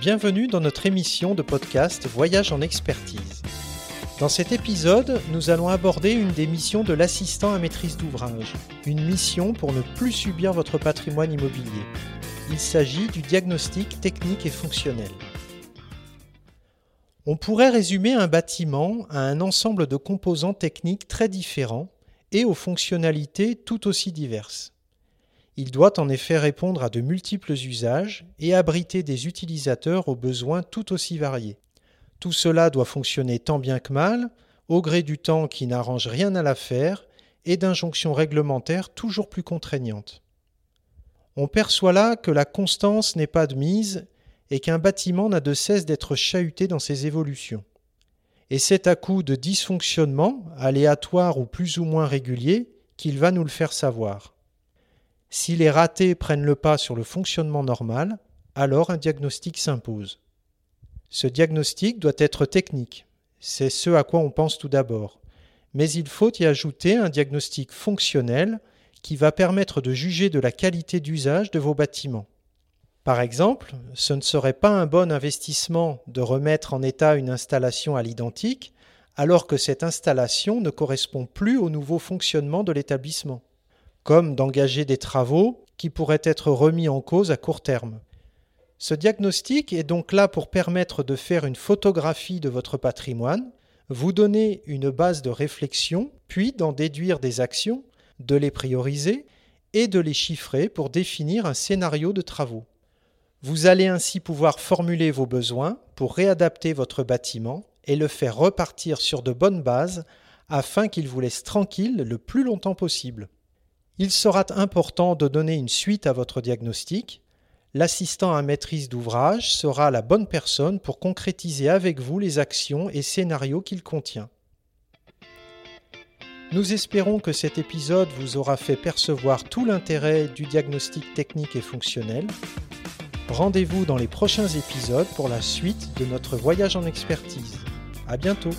Bienvenue dans notre émission de podcast Voyage en expertise. Dans cet épisode, nous allons aborder une des missions de l'assistant à maîtrise d'ouvrage, une mission pour ne plus subir votre patrimoine immobilier. Il s'agit du diagnostic technique et fonctionnel. On pourrait résumer un bâtiment à un ensemble de composants techniques très différents et aux fonctionnalités tout aussi diverses. Il doit en effet répondre à de multiples usages et abriter des utilisateurs aux besoins tout aussi variés. Tout cela doit fonctionner tant bien que mal, au gré du temps qui n'arrange rien à l'affaire et d'injonctions réglementaires toujours plus contraignantes. On perçoit là que la constance n'est pas de mise et qu'un bâtiment n'a de cesse d'être chahuté dans ses évolutions. Et c'est à coup de dysfonctionnements, aléatoires ou plus ou moins réguliers, qu'il va nous le faire savoir. Si les ratés prennent le pas sur le fonctionnement normal, alors un diagnostic s'impose. Ce diagnostic doit être technique, c'est ce à quoi on pense tout d'abord, mais il faut y ajouter un diagnostic fonctionnel qui va permettre de juger de la qualité d'usage de vos bâtiments. Par exemple, ce ne serait pas un bon investissement de remettre en état une installation à l'identique alors que cette installation ne correspond plus au nouveau fonctionnement de l'établissement comme d'engager des travaux qui pourraient être remis en cause à court terme. Ce diagnostic est donc là pour permettre de faire une photographie de votre patrimoine, vous donner une base de réflexion, puis d'en déduire des actions, de les prioriser et de les chiffrer pour définir un scénario de travaux. Vous allez ainsi pouvoir formuler vos besoins pour réadapter votre bâtiment et le faire repartir sur de bonnes bases afin qu'il vous laisse tranquille le plus longtemps possible. Il sera important de donner une suite à votre diagnostic. L'assistant à maîtrise d'ouvrage sera la bonne personne pour concrétiser avec vous les actions et scénarios qu'il contient. Nous espérons que cet épisode vous aura fait percevoir tout l'intérêt du diagnostic technique et fonctionnel. Rendez-vous dans les prochains épisodes pour la suite de notre voyage en expertise. À bientôt!